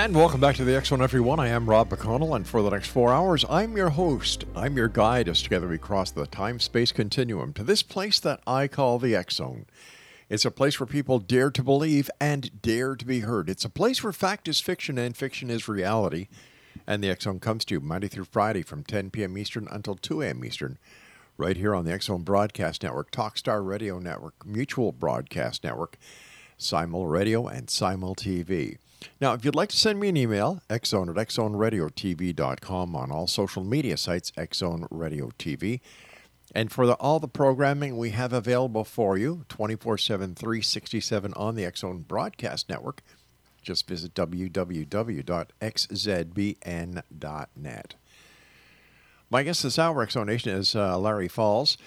And welcome back to the Zone, everyone. I am Rob McConnell, and for the next four hours, I'm your host. I'm your guide as together we cross the time space continuum to this place that I call the Zone. It's a place where people dare to believe and dare to be heard. It's a place where fact is fiction and fiction is reality. And the Zone comes to you Monday through Friday from 10 p.m. Eastern until 2 a.m. Eastern, right here on the Zone Broadcast Network, Talkstar Radio Network, Mutual Broadcast Network, Simul Radio, and Simul TV. Now, if you'd like to send me an email, xzone at xzoneradiotv.com on all social media sites, Xzone Radio TV. And for the, all the programming we have available for you 24 7, 367 on the Xzone Broadcast Network, just visit www.xzbn.net. My guest this hour, Zone Nation, is uh, Larry Falls.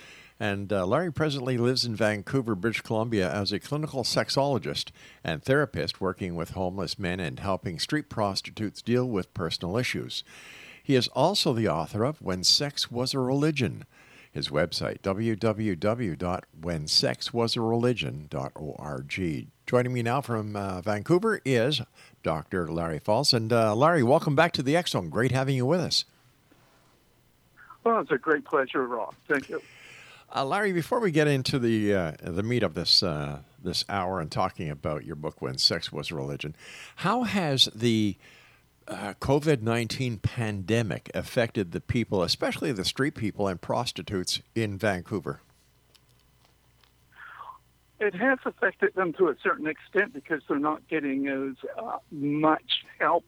And uh, Larry presently lives in Vancouver, British Columbia, as a clinical sexologist and therapist working with homeless men and helping street prostitutes deal with personal issues. He is also the author of When Sex Was a Religion. His website, www.whensexwasareligion.org. Joining me now from uh, Vancouver is Dr. Larry Falls. And uh, Larry, welcome back to the Zone. Great having you with us. Well, it's a great pleasure, Rob. Thank you. Uh, Larry, before we get into the uh, the meat of this uh, this hour and talking about your book, When Sex Was Religion, how has the uh, COVID nineteen pandemic affected the people, especially the street people and prostitutes in Vancouver? It has affected them to a certain extent because they're not getting as uh, much help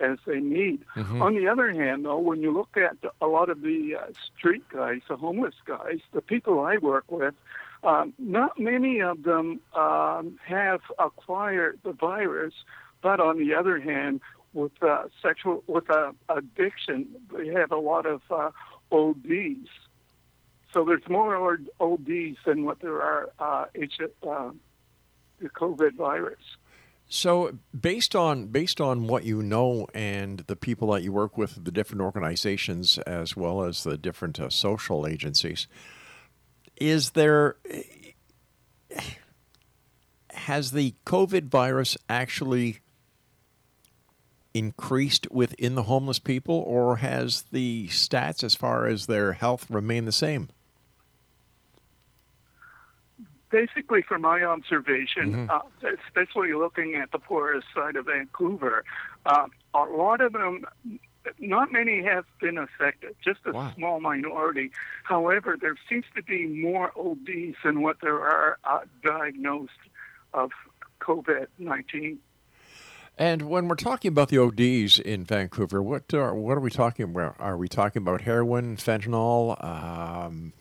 as they need. Mm-hmm. On the other hand, though, when you look at a lot of the uh, street guys, the homeless guys, the people I work with, um, not many of them um, have acquired the virus, but on the other hand, with uh, sexual with uh, addiction, they have a lot of uh, ODs. So there's more ODs than what there are uh, H- uh, the COVID virus. So, based on based on what you know and the people that you work with, the different organizations as well as the different uh, social agencies, is there has the COVID virus actually increased within the homeless people, or has the stats as far as their health remained the same? Basically, from my observation, mm-hmm. uh, especially looking at the poorest side of Vancouver, uh, a lot of them, not many have been affected, just a wow. small minority. However, there seems to be more ODs than what there are uh, diagnosed of COVID 19. And when we're talking about the ODs in Vancouver, what are what are we talking about? Are we talking about heroin, fentanyl, um,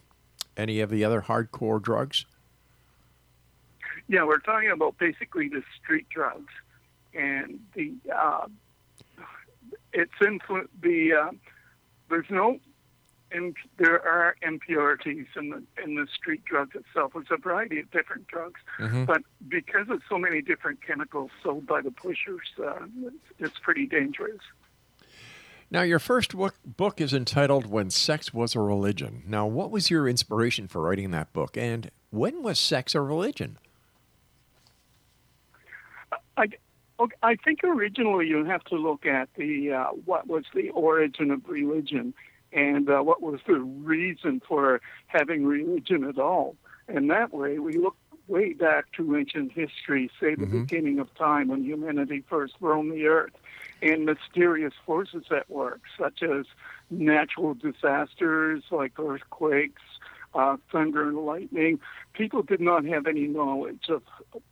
any of the other hardcore drugs? Yeah, we're talking about basically the street drugs, and the uh, it's influ- the uh, there's no and there are impurities in the in the street drugs itself. It's a variety of different drugs, mm-hmm. but because of so many different chemicals sold by the pushers, uh, it's, it's, pretty dangerous. Now, your first book, book is entitled "When Sex Was a Religion." Now, what was your inspiration for writing that book, and when was sex a religion? I, I think originally you have to look at the uh, what was the origin of religion and uh, what was the reason for having religion at all. And that way, we look way back to ancient history, say the mm-hmm. beginning of time when humanity first roamed the earth, and mysterious forces at work, such as natural disasters like earthquakes, uh, thunder and lightning. People did not have any knowledge of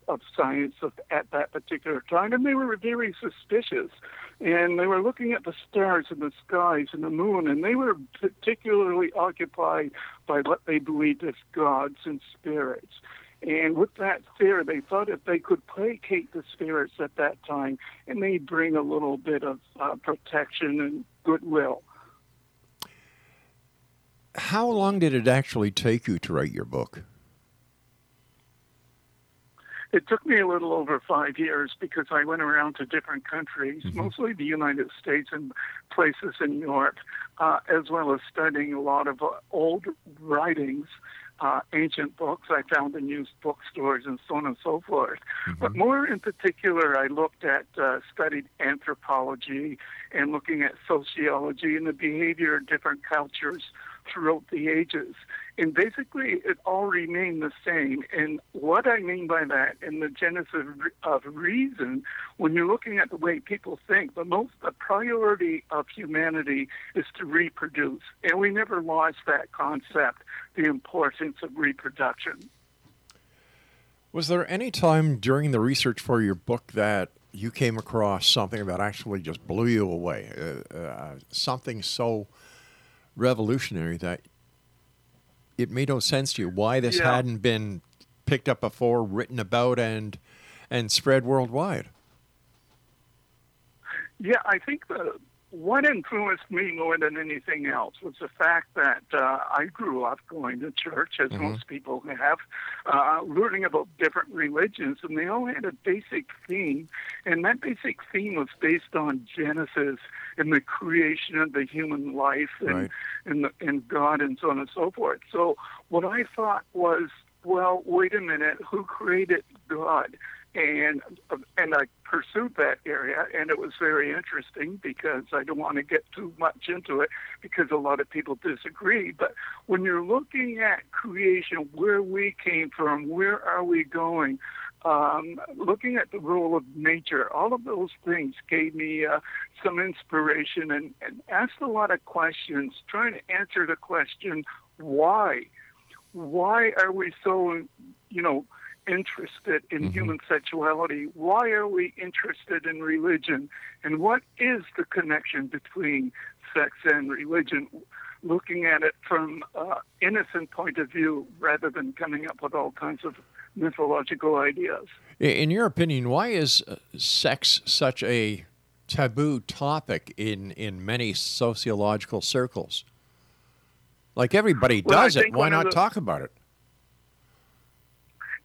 of science of, at that particular time, and they were very suspicious. And they were looking at the stars and the skies and the moon, and they were particularly occupied by what they believed as gods and spirits. And with that fear, they thought if they could placate the spirits at that time, and they'd bring a little bit of uh, protection and goodwill how long did it actually take you to write your book? It took me a little over five years because I went around to different countries, mm-hmm. mostly the United States and places in Europe, uh, as well as studying a lot of uh, old writings, uh, ancient books I found in used bookstores and so on and so forth. Mm-hmm. But more in particular, I looked at, uh, studied anthropology and looking at sociology and the behavior of different cultures throughout the ages. And basically, it all remained the same. And what I mean by that, in the genesis of reason, when you're looking at the way people think, the most the priority of humanity is to reproduce, and we never lost that concept, the importance of reproduction. Was there any time during the research for your book that you came across something that actually just blew you away? Uh, uh, something so revolutionary that it made no sense to you why this yeah. hadn't been picked up before, written about, and and spread worldwide. Yeah, I think the what influenced me more than anything else was the fact that uh, I grew up going to church, as mm-hmm. most people have, uh, learning about different religions, and they all had a basic theme, and that basic theme was based on Genesis and the creation of the human life and right. and, the, and God and so on and so forth. So what I thought was, well, wait a minute, who created God? And and I pursued that area, and it was very interesting because I don't want to get too much into it because a lot of people disagree. But when you're looking at creation, where we came from, where are we going, um, looking at the role of nature, all of those things gave me uh, some inspiration and, and asked a lot of questions, trying to answer the question why. Why are we so, you know, interested in mm-hmm. human sexuality? Why are we interested in religion? And what is the connection between sex and religion? Looking at it from an innocent point of view rather than coming up with all kinds of mythological ideas. In your opinion, why is uh, sex such a taboo topic in, in many sociological circles? Like everybody well, does it, why not the, talk about it?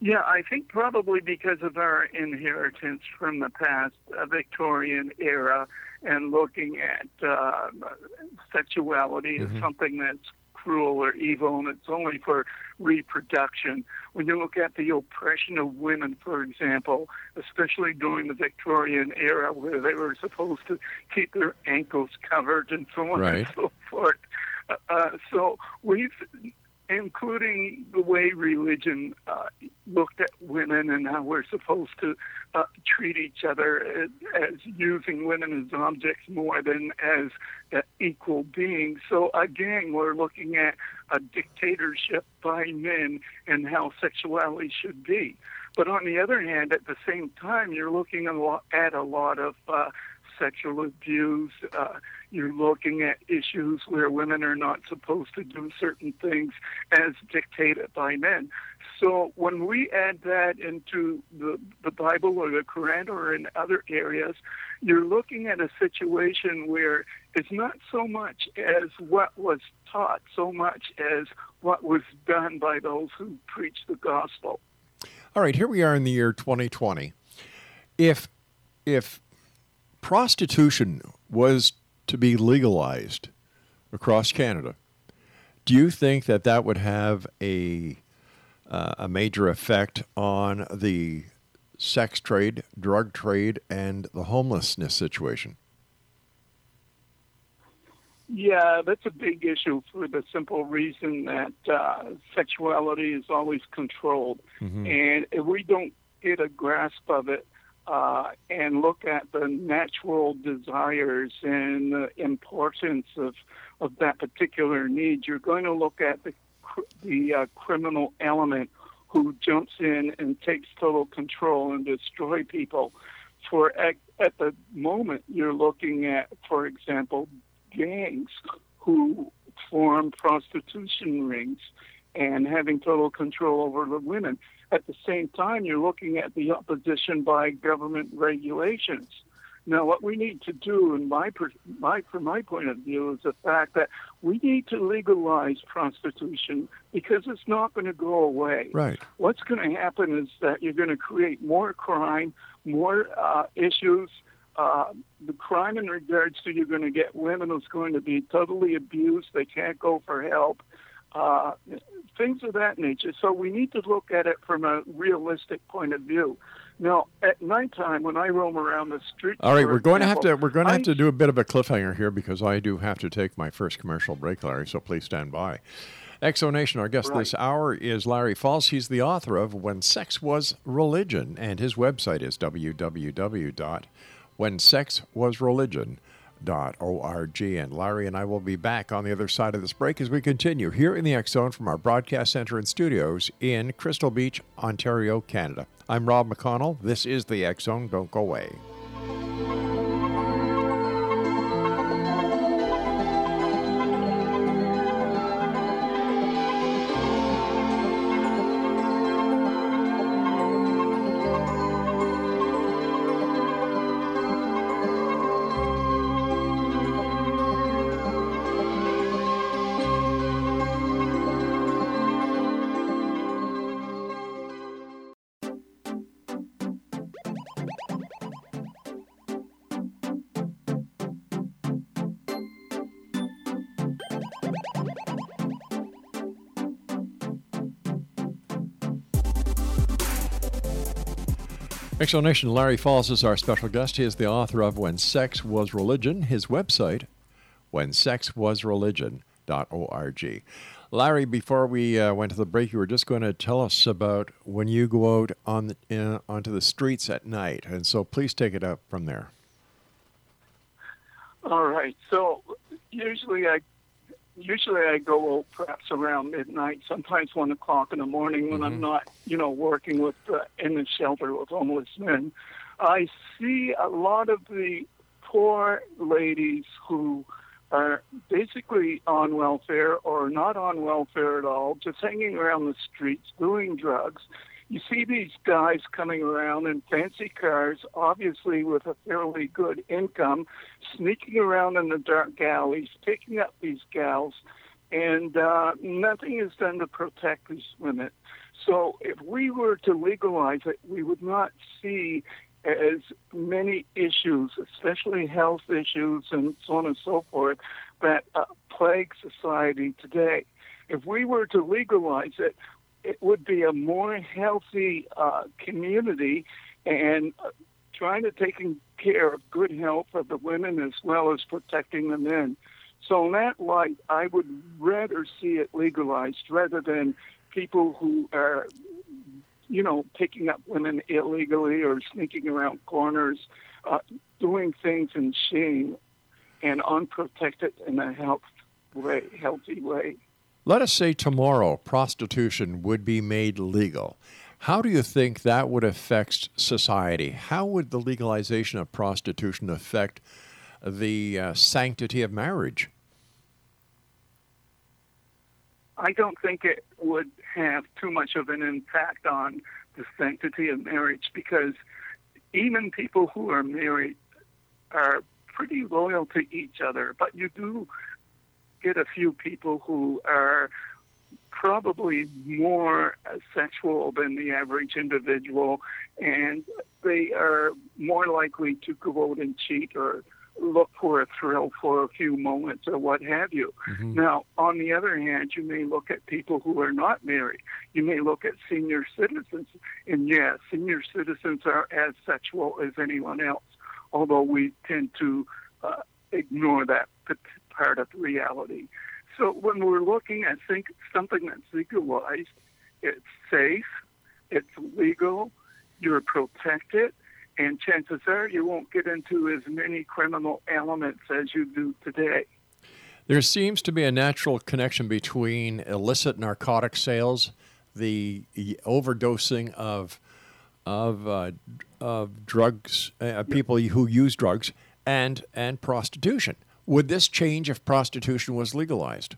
Yeah, I think probably because of our inheritance from the past, uh, Victorian era, and looking at uh, sexuality mm-hmm. as something that's cruel or evil and it's only for reproduction. When you look at the oppression of women, for example, especially during the Victorian era where they were supposed to keep their ankles covered and so on Right. and so forth. Uh, uh, so we've including the way religion uh, looked at women and how we're supposed to uh, treat each other as, as using women as objects more than as uh, equal beings. So again, we're looking at a dictatorship by men and how sexuality should be. But on the other hand, at the same time, you're looking at a lot of uh, sexual abuse. Uh, you're looking at issues where women are not supposed to do certain things as dictated by men. So when we add that into the, the Bible or the Quran or in other areas, you're looking at a situation where it's not so much as what was taught, so much as what was done by those who preach the gospel. All right, here we are in the year 2020. If if prostitution was to be legalized across Canada, do you think that that would have a uh, a major effect on the sex trade, drug trade, and the homelessness situation? Yeah, that's a big issue for the simple reason that uh, sexuality is always controlled. Mhm. And if we don't get a grasp of it uh, and look at the natural desires and the importance of, of that particular need, you're going to look at the, the uh, criminal element who jumps in and takes total control and destroy people. For at, at the moment, you're looking at, for example, gangs who form prostitution rings and having total control over the women. At the same time, you're looking at the opposition by government regulations. Now, what we need to do, in my, my from my point of view, is the fact that we need to legalize prostitution because it's not going to go away. Right. What's going to happen is that you're going to create more crime, more uh, issues. Uh, the crime in regards to you're going to get women who's going to be totally abused. They can't go for help. Uh, things of that nature. So we need to look at it from a realistic point of view. Now, at nighttime, when I roam around the street, All right, we're going to have to we're going to have I- to do a bit of a cliffhanger here because I do have to take my first commercial break, Larry. So please stand by. X Zone Nation, our guest this hour is Larry Falls. He's the author of When Sex Was Religion, and his website is www.whensexwasreligion.org. And Larry and I will be back on the other side of this break as we continue here in the X Zone from our broadcast center and studios in Crystal Beach, Ontario, Canada. I'm Rob McConnell. This is the X Zone. Don't go away. X Zone Nation Larry Falls is our special guest. He is the author of When Sex Was Religion. His website, whensexwasreligion.org. Larry, before we uh, went to the break, you were just going to tell us about when you go out on the, in, onto the streets at night. And so please take it up from there. All right. So usually I usually I go perhaps around midnight, sometimes one o'clock in the morning when I'm not, you know, working with uh, in the shelter with homeless men. I see a lot of the poor ladies who are basically on welfare or not on welfare at all, just hanging around the streets doing drugs. You see these guys coming around in fancy cars, obviously with a fairly good income, sneaking around in the dark alleys, picking up these gals, and uh, nothing is done to protect these women. So if we were to legalize it, we would not see as many issues, especially health issues and so on and so forth, that uh, plague society today. if we were to legalize it, it would be a more healthy uh, community and uh, trying to taking care of good health of the women as well as protecting the men. So in that light, I would rather see it legalized rather than people who are, you know, picking up women illegally or sneaking around corners, uh, doing things in shame and unprotected in a health way, healthy way. Let us say tomorrow prostitution would be made legal. How do you think that would affect society? How would the legalization of prostitution affect the uh, sanctity of marriage? I don't think it would have too much of an impact on the sanctity of marriage because even people who are married are pretty loyal to each other, but you do get a few people who are probably more sexual than the average individual, and they are more likely to go out and cheat or look for a thrill for a few moments or what have you. Mm-hmm. Now, on the other hand, you may look at people who are not married. You may look at senior citizens, and yes, senior citizens are as sexual as anyone else, although we tend to uh, ignore that part of reality. So when we're looking at think something that's legalized, it's safe, it's legal, you're protected, and chances are you won't get into as many criminal elements as you do today. There seems to be a natural connection between illicit narcotic sales, the overdosing of of uh, of drugs, uh, people who use drugs, and and prostitution. Would this change if prostitution was legalized?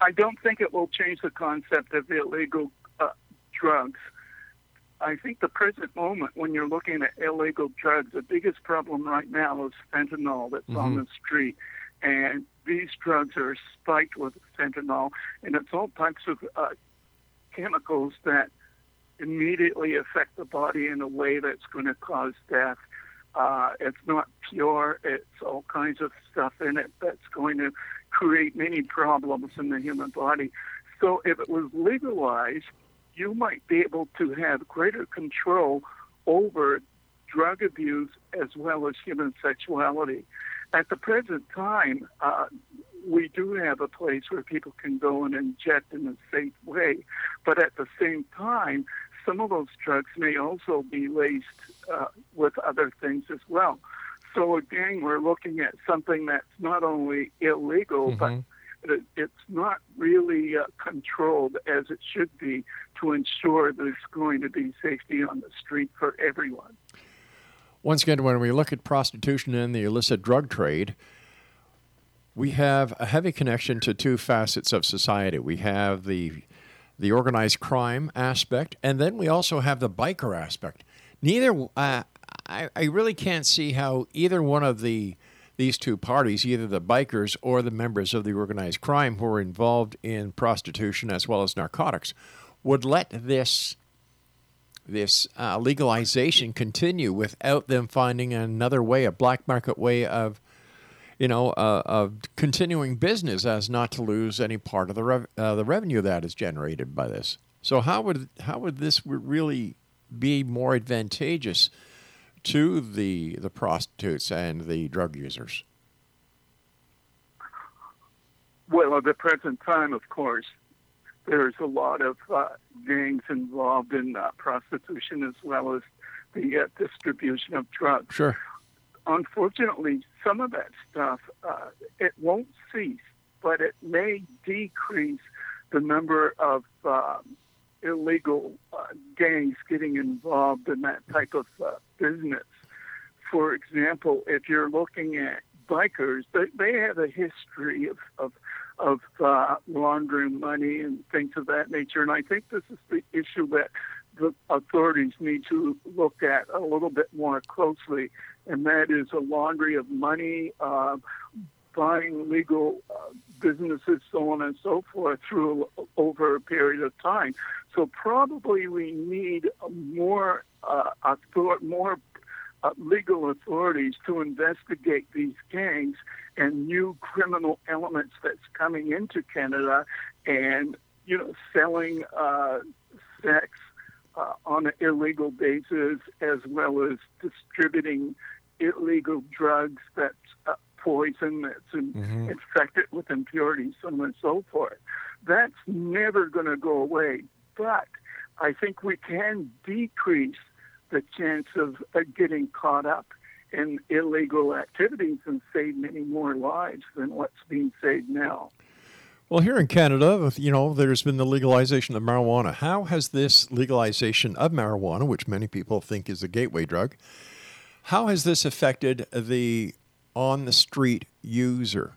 I don't think it will change the concept of illegal uh, drugs. I think the present moment, when you're looking at illegal drugs, the biggest problem right now is fentanyl that's mm-hmm. on the street. And these drugs are spiked with fentanyl, and it's all types of uh, chemicals that immediately affect the body in a way that's going to cause death. Uh, it's not pure. It's all kinds of stuff in it that's going to create many problems in the human body. So if it was legalized, you might be able to have greater control over drug abuse as well as human sexuality. At the present time, uh, we do have a place where people can go and inject in a safe way, but at the same time, some of those drugs may also be laced uh, with other things as well. So again, we're looking at something that's not only illegal, mm-hmm. but it's not really uh, controlled as it should be to ensure there's going to be safety on the street for everyone. Once again, when we look at prostitution and the illicit drug trade, we have a heavy connection to two facets of society. We have the the organized crime aspect, and then we also have the biker aspect. Neither, uh, I, I really can't see how either one of the these two parties, either the bikers or the members of the organized crime who are involved in prostitution as well as narcotics, would let this this uh, legalization continue without them finding another way, a black market way of, you know, uh, of continuing business as not to lose any part of the rev- uh, the revenue that is generated by this. So how would how would this really be more advantageous to the the prostitutes and the drug users? Well, at the present time, of course, there's a lot of uh, gangs involved in uh, prostitution as well as the uh, distribution of drugs. Sure. Unfortunately, some of that stuff uh, it won't cease, but it may decrease the number of um, illegal uh, gangs getting involved in that type of uh, business. For example, if you're looking at bikers, they, they have a history of, of, of uh, laundering money and things of that nature. And I think this is the issue that the authorities need to look at a little bit more closely, and that is a laundry of money, uh, buying legal uh, businesses, so on and so forth, through over a period of time. So probably we need more uh, more uh, legal authorities to investigate these gangs and new criminal elements that's coming into Canada and, you know, selling uh, sex uh, on an illegal basis as well as distributing illegal drugs that's uh, poison that's in, Mm-hmm. infected with impurities, so on and so forth. That's never going to go away. But I think we can decrease the chance of uh, getting caught up in illegal activities and save many more lives than what's being saved now. Well, here in Canada, you know, there's been the legalization of marijuana. How has this legalization of marijuana, which many people think is a gateway drug, how has this affected the on the street user?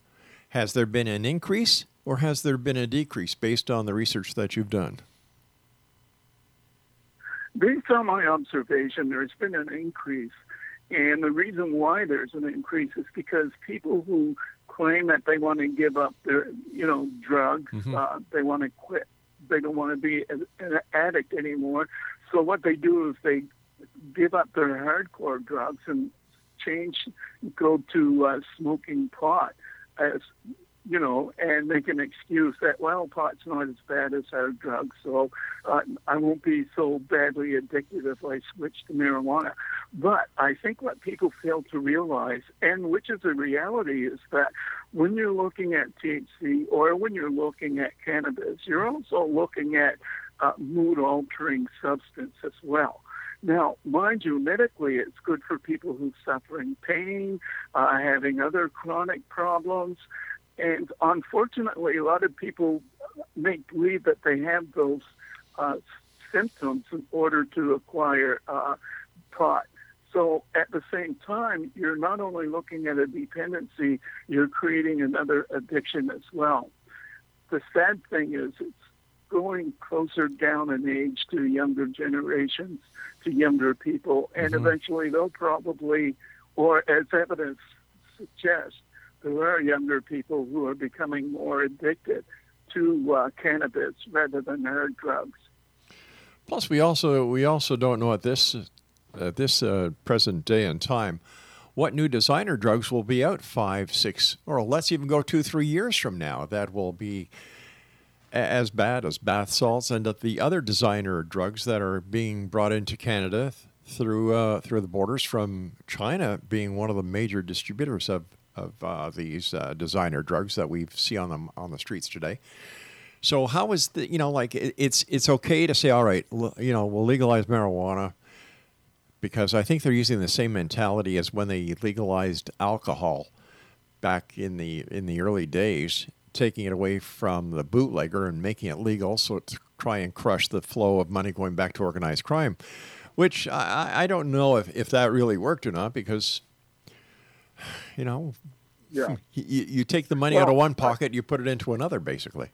Has there been an increase or has there been a decrease based on the research that you've done? Based on my observation, there's been an increase. And the reason why there's an increase is because people who claim that they want to give up their, you know, drugs, Mhm. uh, they want to quit, they don't want to be an addict anymore. So what they do is they give up their hardcore drugs and change, go to uh, smoking pot as you know, and make an excuse that, well, pot's not as bad as hard drugs, so uh, I won't be so badly addicted if I switch to marijuana. But I think what people fail to realize, and which is a reality, is that when you're looking at THC or when you're looking at cannabis, you're also looking at uh, mood altering substance as well. Now, mind you, medically, it's good for people who are suffering pain, uh, having other chronic problems. And unfortunately, a lot of people make believe that they have those uh, symptoms in order to acquire uh, pot. So at the same time, you're not only looking at a dependency, you're creating another addiction as well. The sad thing is it's going closer down in age to younger generations, to younger people, and Mhm. eventually they'll probably, or as evidence suggests, there are younger people who are becoming more addicted to uh, cannabis rather than hard drugs. Plus, we also we also don't know at this at this uh, present day and time what new designer drugs will be out five, six, or let's even go two, three years from now that will be as bad as bath salts and the other designer drugs that are being brought into Canada th- through uh, through the borders from China being one of the major distributors of of uh, these uh, designer drugs that we see on them on the streets today. So how is the you know like it, it's it's okay to say all right l- you know we'll legalize marijuana because I think they're using the same mentality as when they legalized alcohol back in the in the early days, taking it away from the bootlegger and making it legal, so to try and crush the flow of money going back to organized crime. Which I, I don't know if, if that really worked or not because you know Yeah. you, you take the money out of one pocket, you put it into another, basically.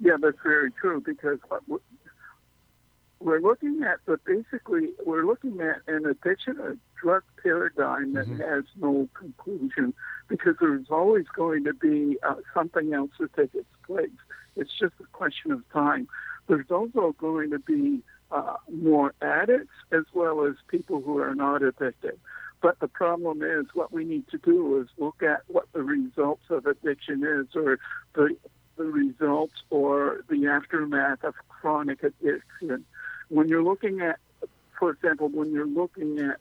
Yeah, that's very true because uh, we- we're looking at, but basically we're looking at an addiction, a drug paradigm that has no conclusion because there's always going to be uh, something else to take its place. It's just a question of time. There's also going to be uh, more addicts as well as people who are not addicted. But the problem is, what we need to do is look at what the results of addiction is, or the the results or the aftermath of chronic addiction. When you're looking at, for example, when you're looking at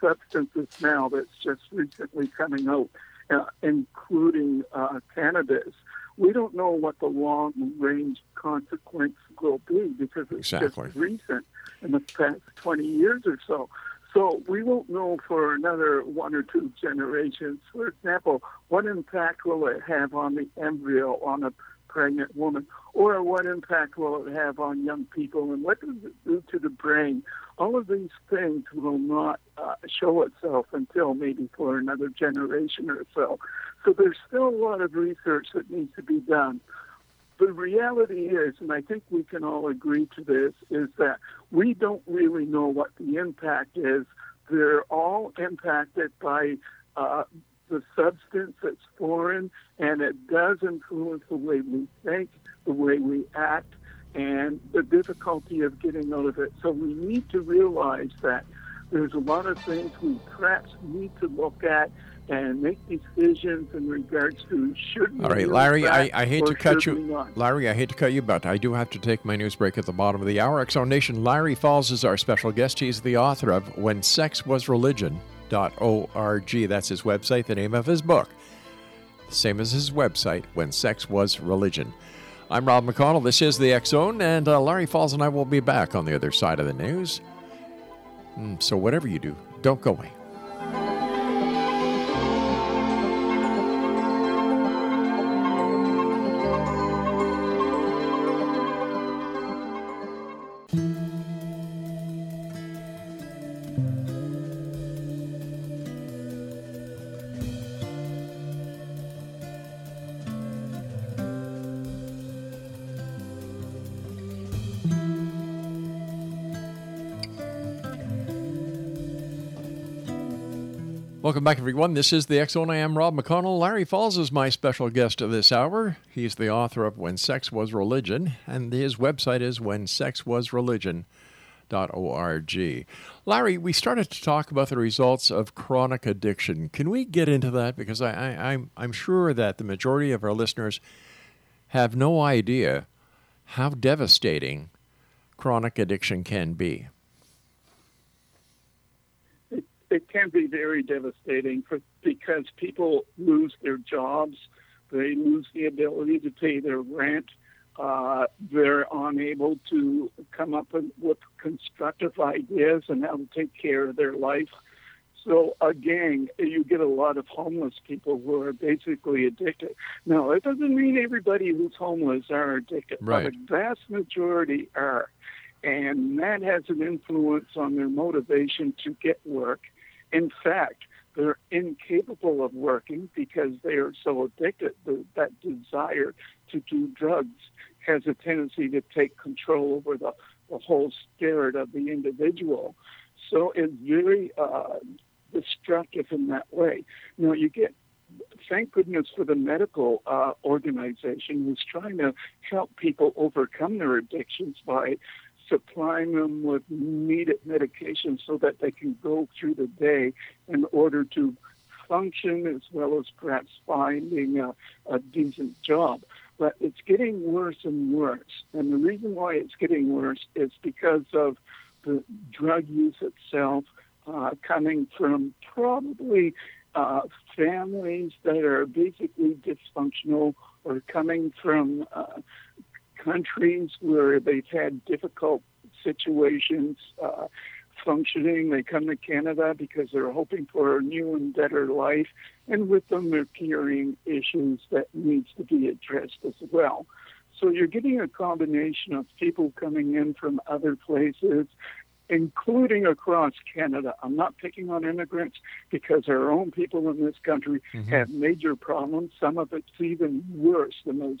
substances now that's just recently coming out, uh, including uh, cannabis, we don't know what the long range consequence will be because it's Exactly. just recent in the past 20 years or so. So we won't know for another one or two generations. For example, what impact will it have on the embryo on a pregnant woman? Or what impact will it have on young people? And what does it do to the brain? All of these things will not uh, show itself until maybe for another generation or so. So there's still a lot of research that needs to be done. The reality is, and I think we can all agree to this, is that we don't really know what the impact is. They're all impacted by uh, the substance that's foreign, and it does influence the way we think, the way we act, and the difficulty of getting out of it. So we need to realize that there's a lot of things we perhaps need to look at and make decisions in regards to should we All right, Larry, I, I hate to cut you. Larry, I hate to cut you, but I do have to take my news break at the bottom of the hour. X Zone Nation, Larry Falls is our special guest. He's the author of When Sex Was Religion. .org. That's his website, the name of his book. Same as his website, When Sex Was Religion. I'm Rob McConnell. This is the X Zone, and uh, Larry Falls and I will be back on the other side of the news. Mm, so, whatever you do, don't go away. Back, everyone. This is the Zone. I am Rob McConnell. Larry Falls is my special guest of this hour. He's the author of When Sex Was Religion, and his website is whensexwasreligion.org. Larry, we started to talk about the results of chronic addiction. Can we get into that? Because I, I, I'm, I'm sure that the majority of our listeners have no idea how devastating chronic addiction can be. It can be very devastating for, because people lose their jobs, they lose the ability to pay their rent, uh, they're unable to come up with, constructive ideas and how to take care of their life. So again, you get a lot of homeless people who are basically addicted. Now, it doesn't mean everybody who's homeless are addicted, Right. but the vast majority are. And that has an influence on their motivation to get work. In fact, they're incapable of working because they are so addicted. That desire to do drugs has a tendency to take control over the, the whole spirit of the individual. So it's very uh, destructive in that way. Now, you get thank goodness for the medical uh, organization who's trying to help people overcome their addictions by supplying them with needed medication so that they can go through the day in order to function as well as perhaps finding a, a decent job. But it's getting worse and worse. And the reason why it's getting worse is because of the drug use itself uh, coming from probably uh, families that are basically dysfunctional or coming from uh, countries where they've had difficult situations uh, functioning. They come to Canada because they're hoping for a new and better life, and with them they're carrying issues that needs to be addressed as well. So you're getting a combination of people coming in from other places, including across Canada. I'm not picking on immigrants because our own people in this country have major problems. Some of it's even worse than those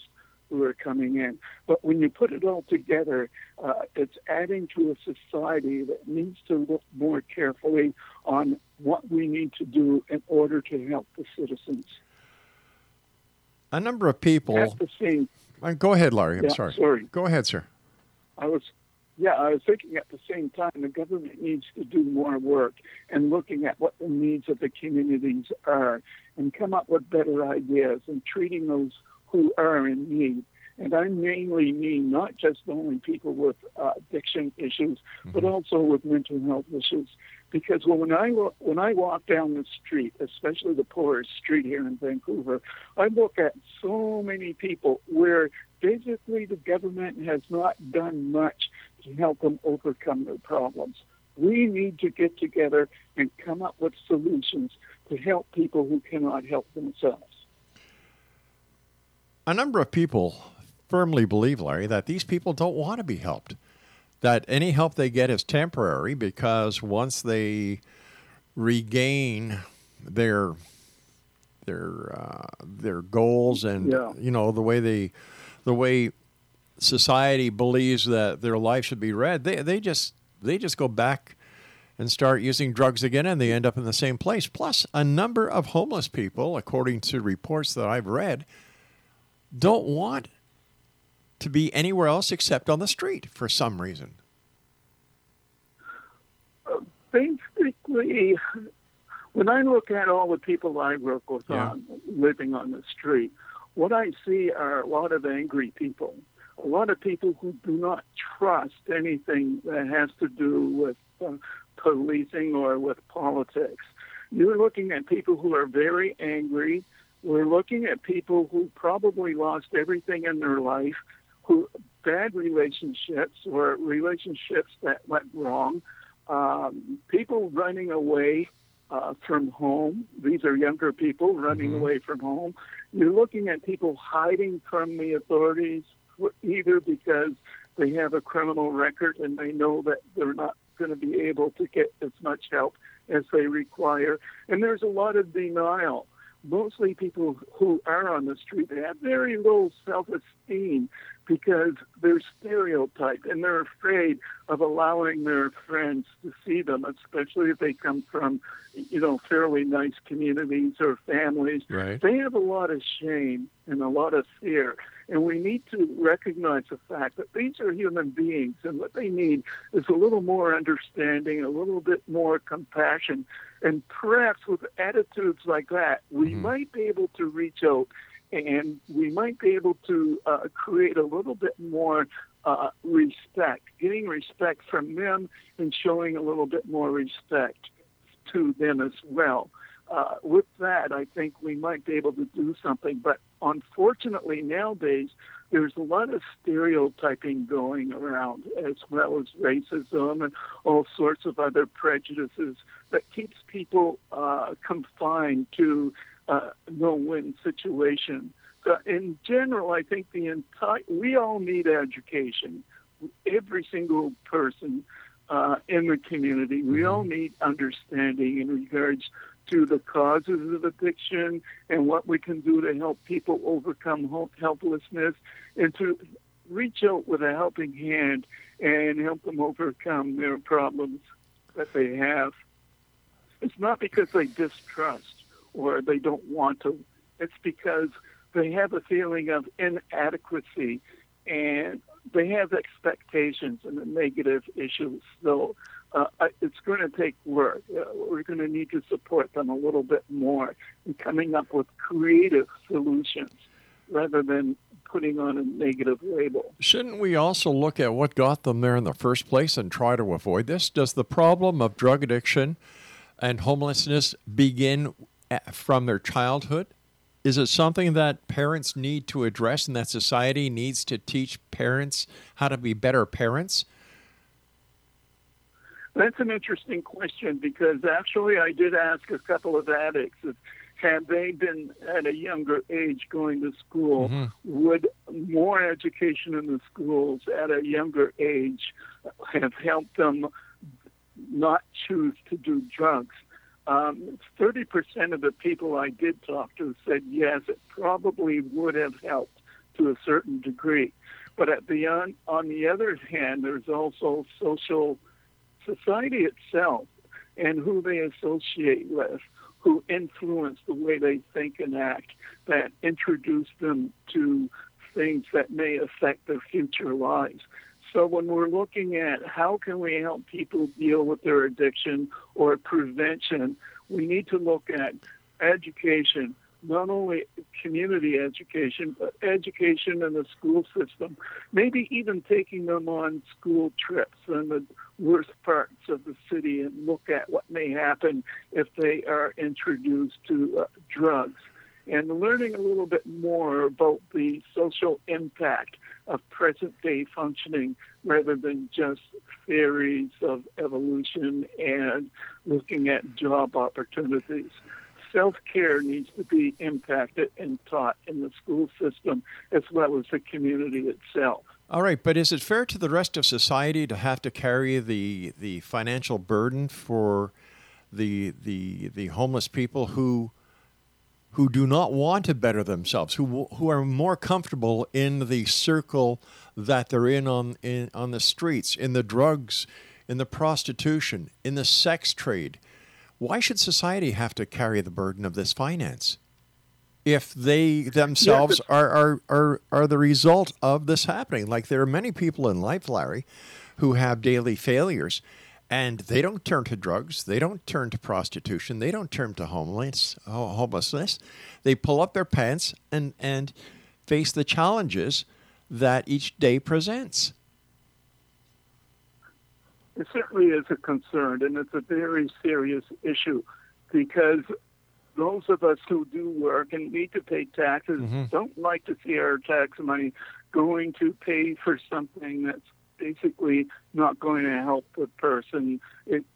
who are coming in. But when you put it all together, uh, it's adding to a society that needs to look more carefully on what we need to do in order to help the citizens. A number of people. At the same, Uh, Go ahead, Larry. I'm Yeah, sorry. sorry. Go ahead, sir. I was, yeah, I was thinking at the same time the government needs to do more work and looking at what the needs of the communities are and come up with better ideas and treating those who are in need. And I mainly mean not just only people with uh, addiction issues, but also with mental health issues. Because when I when I walk down the street, especially the poorest street here in Vancouver, I look at so many people where basically the government has not done much to help them overcome their problems. We need to get together and come up with solutions to help people who cannot help themselves. A number of people firmly believe, Larry, that these people don't want to be helped. That any help they get is temporary because once they regain their their uh, their goals and Yeah. you know the way they the way society believes that their life should be read, they they just they just go back and start using drugs again and they end up in the same place. Plus, a number of homeless people, according to reports that I've read, don't want to be anywhere else except on the street for some reason. Basically, basically, when I look at all the people I work with Yeah. on living on the street, what I see are a lot of angry people, a lot of people who do not trust anything that has to do with uh, policing or with politics. You're looking at people who are very angry. We're looking at people who probably lost everything in their life, who bad relationships or relationships that went wrong, um, people running away uh, from home. These are younger people running away from home. You're looking at people hiding from the authorities, either because they have a criminal record and they know that they're not going to be able to get as much help as they require. And there's a lot of denial. Mostly people who are on the street they have very low self esteem because they're stereotyped and they're afraid of allowing their friends to see them, especially if they come from, you know, fairly nice communities or families. Right. They have a lot of shame and a lot of fear. And we need to recognize the fact that these are human beings and what they need is a little more understanding, a little bit more compassion. And perhaps with attitudes like that, we might be able to reach out and we might be able to uh, create a little bit more uh, respect, getting respect from them and showing a little bit more respect to them as well. Uh, with that, I think we might be able to do something. But unfortunately, nowadays, there's a lot of stereotyping going around, as well as racism and all sorts of other prejudices that keeps people uh, confined to uh, no-win situation. So in general, I think the entire we all need education. Every single person uh, in the community, we all need understanding in regards to the causes of addiction and what we can do to help people overcome helplessness and to reach out with a helping hand and help them overcome their problems that they have. It's not because they distrust or they don't want to. It's because they have a feeling of inadequacy and they have expectations and a negative issues. So uh, it's going to take work. Uh, we're going to need to support them a little bit more in coming up with creative solutions rather than putting on a negative label. Shouldn't we also look at what got them there in the first place and try to avoid this? Does the problem of drug addiction and homelessness begin a- from their childhood? Is it something that parents need to address and that society needs to teach parents how to be better parents? That's an interesting question because actually I did ask a couple of addicts if had they been at a younger age going to school, would more education in the schools at a younger age have helped them not choose to do drugs? Um, 30% of the people I did talk to said yes, it probably would have helped to a certain degree. But at the on, on the other hand, there's also social society itself and who they associate with, who influence the way they think and act, that introduce them to things that may affect their future lives. So when we're looking at how can we help people deal with their addiction or prevention, we need to look at education, not only community education, but education in the school system, maybe even taking them on school trips in the worst parts of the city and look at what may happen if they are introduced to uh, drugs and learning a little bit more about the social impact of present day functioning rather than just theories of evolution and looking at job opportunities. Self care needs to be impacted and taught in the school system as well as the community itself. All right, but is it fair to the rest of society to have to carry the the financial burden for the the the homeless people who who do not want to better themselves, who who are more comfortable in the circle that they're in on in, on the streets, in the drugs, in the prostitution, in the sex trade? Why should society have to carry the burden of this finance? if they themselves are, are, are, are the result of this happening. Like there are many people in life, Larry, who have daily failures, and they don't turn to drugs. They don't turn to prostitution. They don't turn to homeless, homelessness. They pull up their pants and, and face the challenges that each day presents. It certainly is a concern, and it's a very serious issue because those of us who do work and need to pay taxes Mm-hmm. don't like to see our tax money going to pay for something that's basically not going to help the person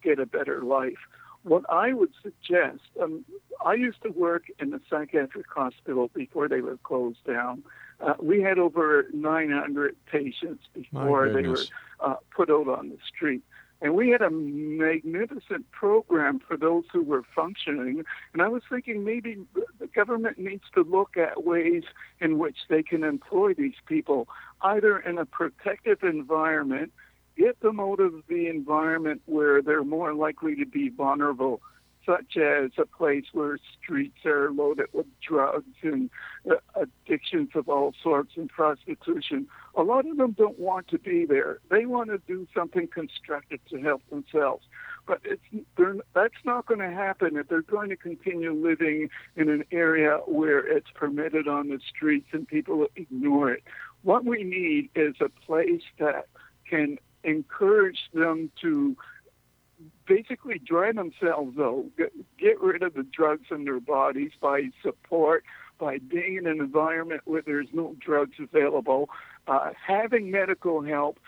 get a better life. What I would suggest, um, I used to work in a psychiatric hospital before they were closed down. Uh, we had over 900 patients before they were uh, put out on the street. And we had a magnificent program for those who were functioning. And I was thinking maybe the government needs to look at ways in which they can employ these people, either in a protective environment, get them out of the environment where they're more likely to be vulnerable, such as a place where streets are loaded with drugs and uh, addictions of all sorts and prostitution. A lot of them don't want to be there. They want to do something constructive to help themselves. But it's that's not going to happen if they're going to continue living in an area where it's permitted on the streets and people ignore it. What we need is a place that can encourage them to basically dry themselves get, get rid of the drugs in their bodies by support, by being in an environment where there's no drugs available, uh, having medical help,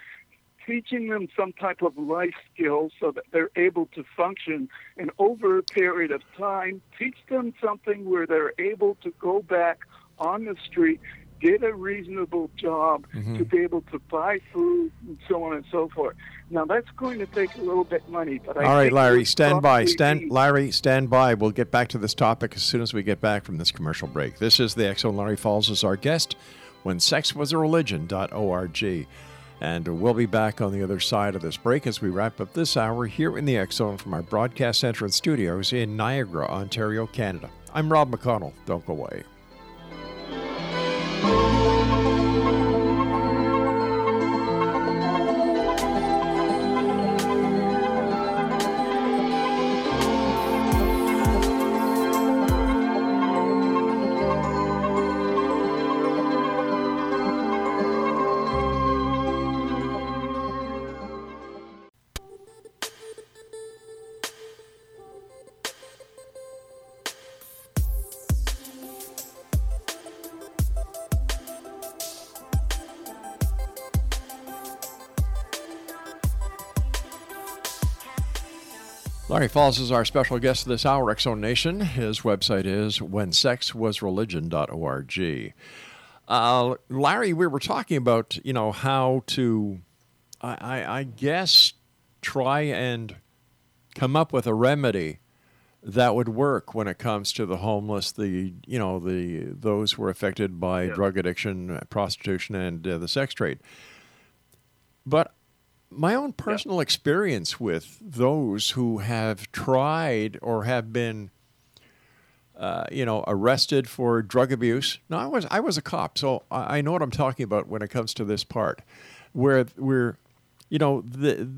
teaching them some type of life skills so that they're able to function, and over a period of time, teach them something where they're able to go back on the street. Get a reasonable job mm-hmm. to be able to buy food and so on and so forth. Now that's going to take a little bit of money, but I All right, Larry, stand by. Stand, be- Larry, stand by. We'll get back to this topic as soon as we get back from this commercial break. This is the X Zone Larry Falls as our guest when sex was a religion.org. And we'll be back on the other side of this break as we wrap up this hour here in the Zone from our broadcast center and studios in Niagara, Ontario, Canada. I'm Rob McConnell. Don't go away. Oh. Falls is our special guest this hour, X Zone Nation. His website is whensexwasreligion.org. Uh, Larry, we were talking about, you know, how to, I, I, I guess, try and come up with a remedy that would work when it comes to the homeless, the you know the those who are affected by drug addiction, prostitution, and uh, the sex trade. But my own personal experience with those who have tried or have been, uh, you know, arrested for drug abuse. Now, I was I was a cop, so I, I know what I'm talking about when it comes to this part, where where, you know, the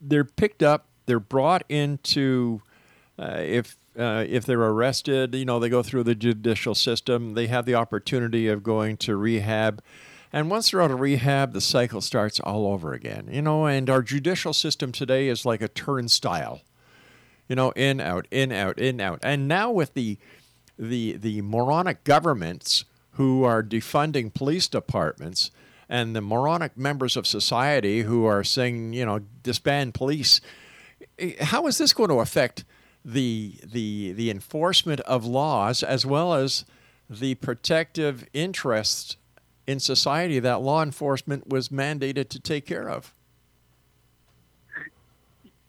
they're picked up, they're brought into, uh, if uh, if they're arrested, you know, they go through the judicial system. They have the opportunity of going to rehab. And once they're out of rehab, the cycle starts all over again. You know, and our judicial system today is like a turnstile. You know, in, out, in, out, in, out. And now with the the the moronic governments who are defunding police departments and the moronic members of society who are saying, you know, disband police. Eh, how is this going to affect the the the enforcement of laws as well as the protective interests in society that law enforcement was mandated to take care of?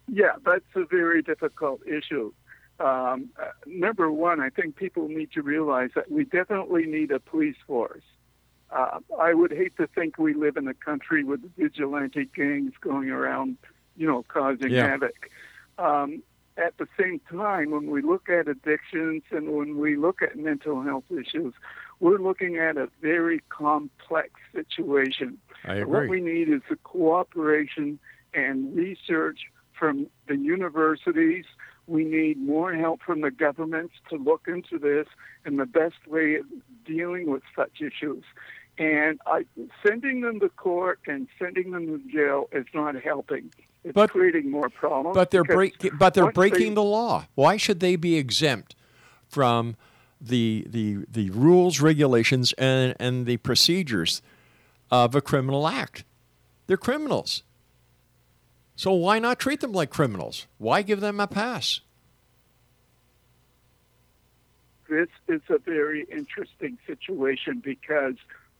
Yeah, that's a very difficult issue. Um, uh, number one, I think people need to realize that we definitely need a police force. Uh, I would hate to think we live in a country with vigilante gangs going around, you know, causing Yeah. havoc. Um, at the same time, when we look at addictions and when we look at mental health issues, we're looking at a very complex situation. I agree. What we need is the cooperation and research from the universities. We need more help from the governments to look into this and the best way of dealing with such issues. And I, sending them to court and sending them to jail is not helping. It's But- creating more problems. But they're break, but they're breaking they- the law. Why should they be exempt from the the the rules, regulations, and and the procedures of a criminal act? They're criminals. So why not treat them like criminals? Why give them a pass? this is a very interesting situation because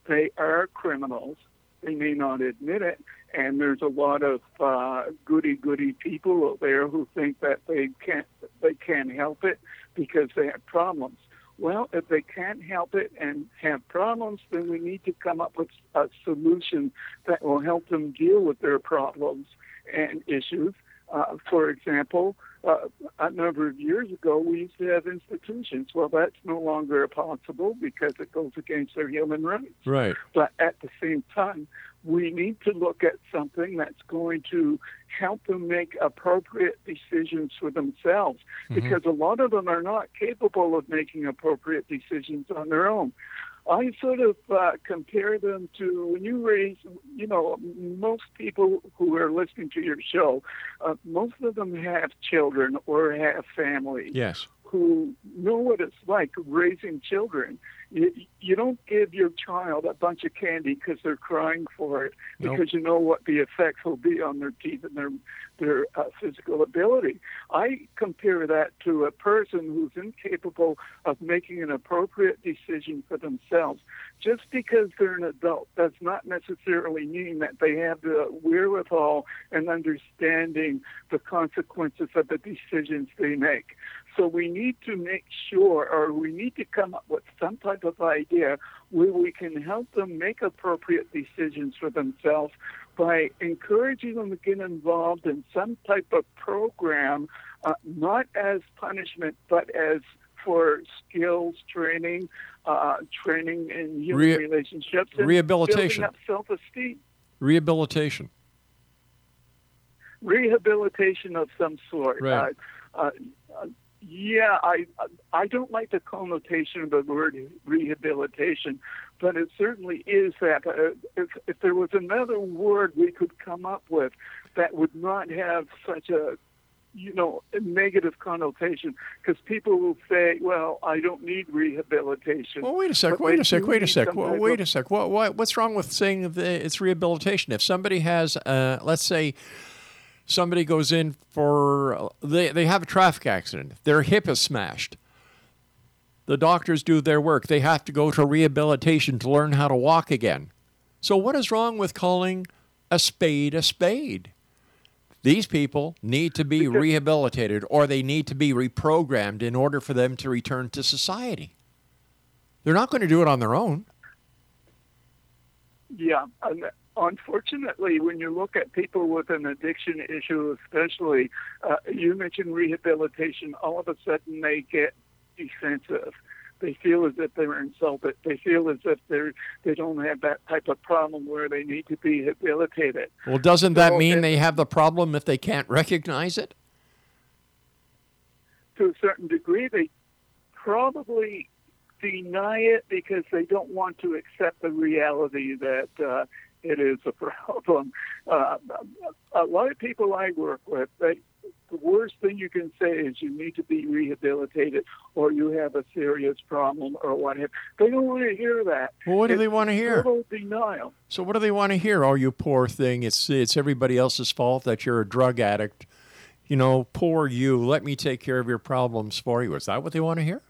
they are criminals. They may not admit it, and there's a lot of uh, goody goody people out there who think that they can't they can't help it because they have problems. Well, if they can't help it and have problems, then we need to come up with a solution that will help them deal with their problems and issues. Uh, for example, uh, a number of years ago, we used to have institutions. Well, that's no longer possible because it goes against their human rights. Right. But at the same time, we need to look at something that's going to help them make appropriate decisions for themselves because a lot of them are not capable of making appropriate decisions on their own. I sort of uh, compare them to when you raise, you know, most people who are listening to your show, uh, most of them have children or have families Yes. who know what it's like raising children. You, you don't give your child a bunch of candy because they're crying for it, Nope. because you know what the effects will be on their teeth and their their uh, physical ability. I compare that to a person who's incapable of making an appropriate decision for themselves. Just because they're an adult does not necessarily mean that they have the wherewithal and understanding the consequences of the decisions they make. So we need to make sure, or we need to come up with some type of idea where we can help them make appropriate decisions for themselves by encouraging them to get involved in some type of program, uh, not as punishment, but as for skills training, uh, training in human Re- relationships, and rehabilitation. building up self-esteem. Rehabilitation. rehabilitation of some sort. Right. Uh, uh, yeah, I I don't like the connotation of the word rehabilitation, but it certainly is that. Uh, if, if there was another word we could come up with that would not have such a you know negative connotation, because people will say, "Well, I don't need rehabilitation." Well, wait a sec. Wait a sec. Wait a sec. some Well, type wait a sec. What, what, what's wrong with saying that it's rehabilitation? If somebody has, uh, let's say, somebody goes in for they they have a traffic accident, their hip is smashed. The doctors do their work. They have to go to rehabilitation to learn how to walk again. So what is wrong with calling a spade a spade? These people need to be rehabilitated or they need to be reprogrammed in order for them to return to society. They're not going to do it on their own. Yeah, unfortunately, when you look at people with an addiction issue, especially, uh, you mentioned rehabilitation. All of a sudden, they get defensive. They feel as if they're insulted. They feel as if they're they don't have that type of problem where they need to be rehabilitated. Well, doesn't that So mean if- they have the problem if they can't recognize it? to a certain degree, they probably deny it because they don't want to accept the reality that uh, it is a problem. Uh, a lot of people I work with, they, the worst thing you can say is you need to be rehabilitated or you have a serious problem or whatever. They don't want to hear that. Well, what do It's they want to hear? Total denial. So what do they want to hear? Oh, you poor thing! It's it's everybody else's fault that you're a drug addict. You know, poor you. Let me take care of your problems for you. Is that what they want to hear?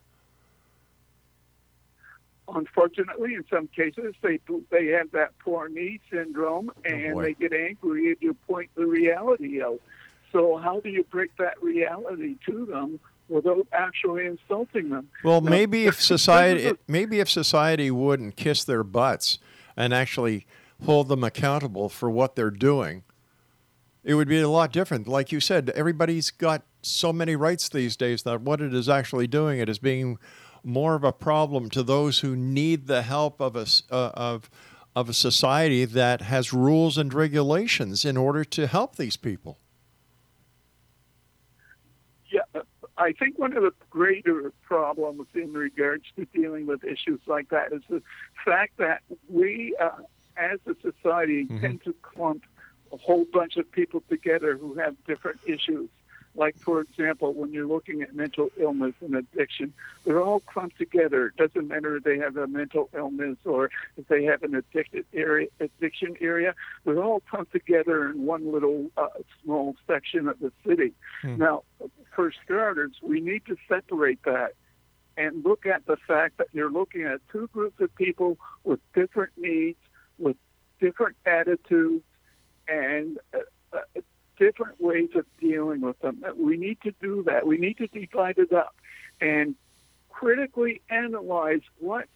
Unfortunately, in some cases, they they have that poor me syndrome, oh, and boy. they get angry if you point the reality out. So, how do you break that reality to them without actually insulting them? Well, Now, maybe if society maybe if society wouldn't kiss their butts and actually hold them accountable for what they're doing, it would be a lot different. Like you said, everybody's got so many rights these days that what it is actually doing it is being more of a problem to those who need the help of us uh, of of a society that has rules and regulations in order to help these people. Yeah, I think one of the greater problems in regards to dealing with issues like that is the fact that we, uh, as a society, mm-hmm. tend to clump a whole bunch of people together who have different issues. Like, for example, when you're looking at mental illness and addiction, they're all clumped together. It doesn't matter if they have a mental illness or if they have an addicted area, addiction area. They're all clumped together in one little uh, small section of the city. Hmm. Now, for starters, we need to separate that and look at the fact that you're looking at two groups of people with different needs, with different attitudes, and uh, uh, different ways of dealing with them. We need to do that. We need to divide it up and critically analyze what's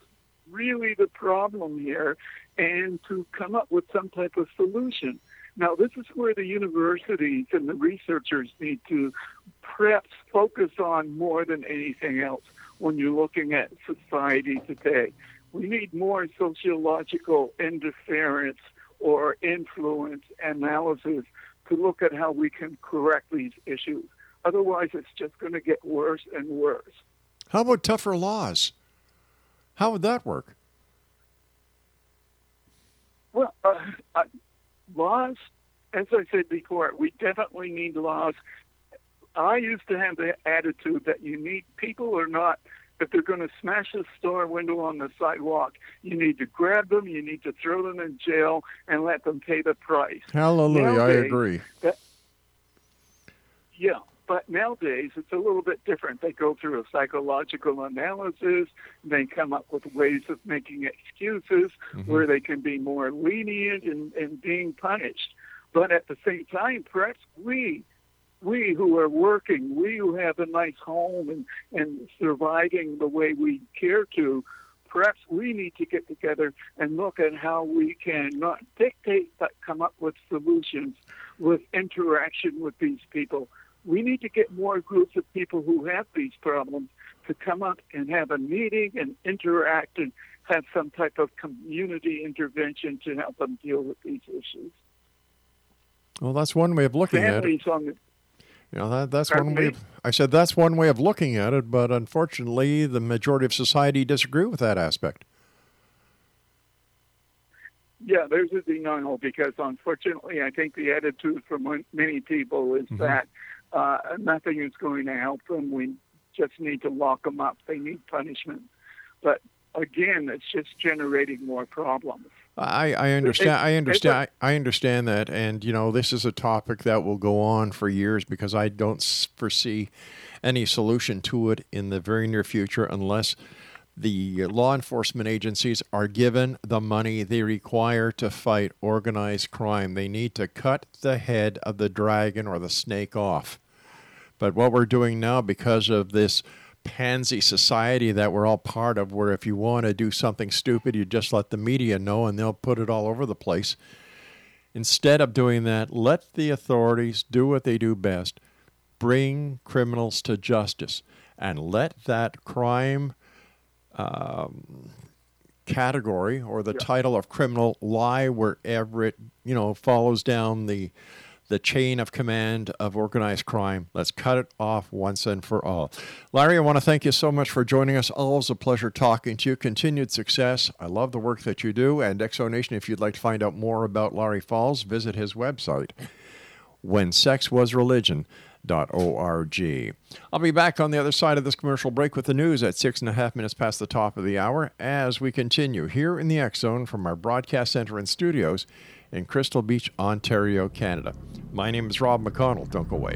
really the problem here and to come up with some type of solution. Now, this is where the universities and the researchers need to perhaps focus on more than anything else when you're looking at society today. We need more sociological interference or influence analysis to look at how we can correct these issues. Otherwise, it's just going to get worse and worse. How about tougher laws? How would that work? Well, uh, uh, laws, as I said before, we definitely need laws. I used to have the attitude that you need people are not if they're going to smash a store window on the sidewalk, you need to grab them, you need to throw them in jail, and let them pay the price. Hallelujah, nowadays, I agree. That, yeah, but nowadays it's a little bit different. They go through a psychological analysis, they come up with ways of making excuses mm-hmm. where they can be more lenient in, in being punished. But at the same time, perhaps we we who are working, we who have a nice home and, and surviving the way we care to, perhaps we need to get together and look at how we can not dictate but come up with solutions with interaction with these people. We need to get more groups of people who have these problems to come up and have a meeting and interact and have some type of community intervention to help them deal with these issues. Well, that's one way of looking Families at it. On the, you know, that, that's Pardon one way. Of, I said that's one way of looking at it, but unfortunately, the majority of society disagree with that aspect. Yeah, there's a denial because unfortunately, I think the attitude from many people is mm-hmm. that uh, nothing is going to help them. We just need to lock them up. They need punishment. But again, it's just generating more problems. I, I understand. I understand. I understand that, and you know, this is a topic that will go on for years because I don't foresee any solution to it in the very near future unless the law enforcement agencies are given the money they require to fight organized crime. They need to cut the head of the dragon or the snake off. But what we're doing now, because of this pansy society that we're all part of, where if you want to do something stupid, you just let the media know and they'll put it all over the place. Instead of doing that, let the authorities do what they do best bring criminals to justice and let that crime um, category or the yeah. title of criminal lie wherever it you know follows down the the chain of command of organized crime. Let's cut it off once and for all. Larry, I want to thank you so much for joining us. Always a pleasure talking to you. Continued success. I love the work that you do. And X Zone Nation, if you'd like to find out more about Larry Falls, visit his website, When Sex Was. I'll be back on the other side of this commercial break with the news at six and a half minutes past the top of the hour as we continue here in the X Zone from our broadcast center and studios in Crystal Beach, Ontario, Canada. My name is Rob McConnell. Don't go away.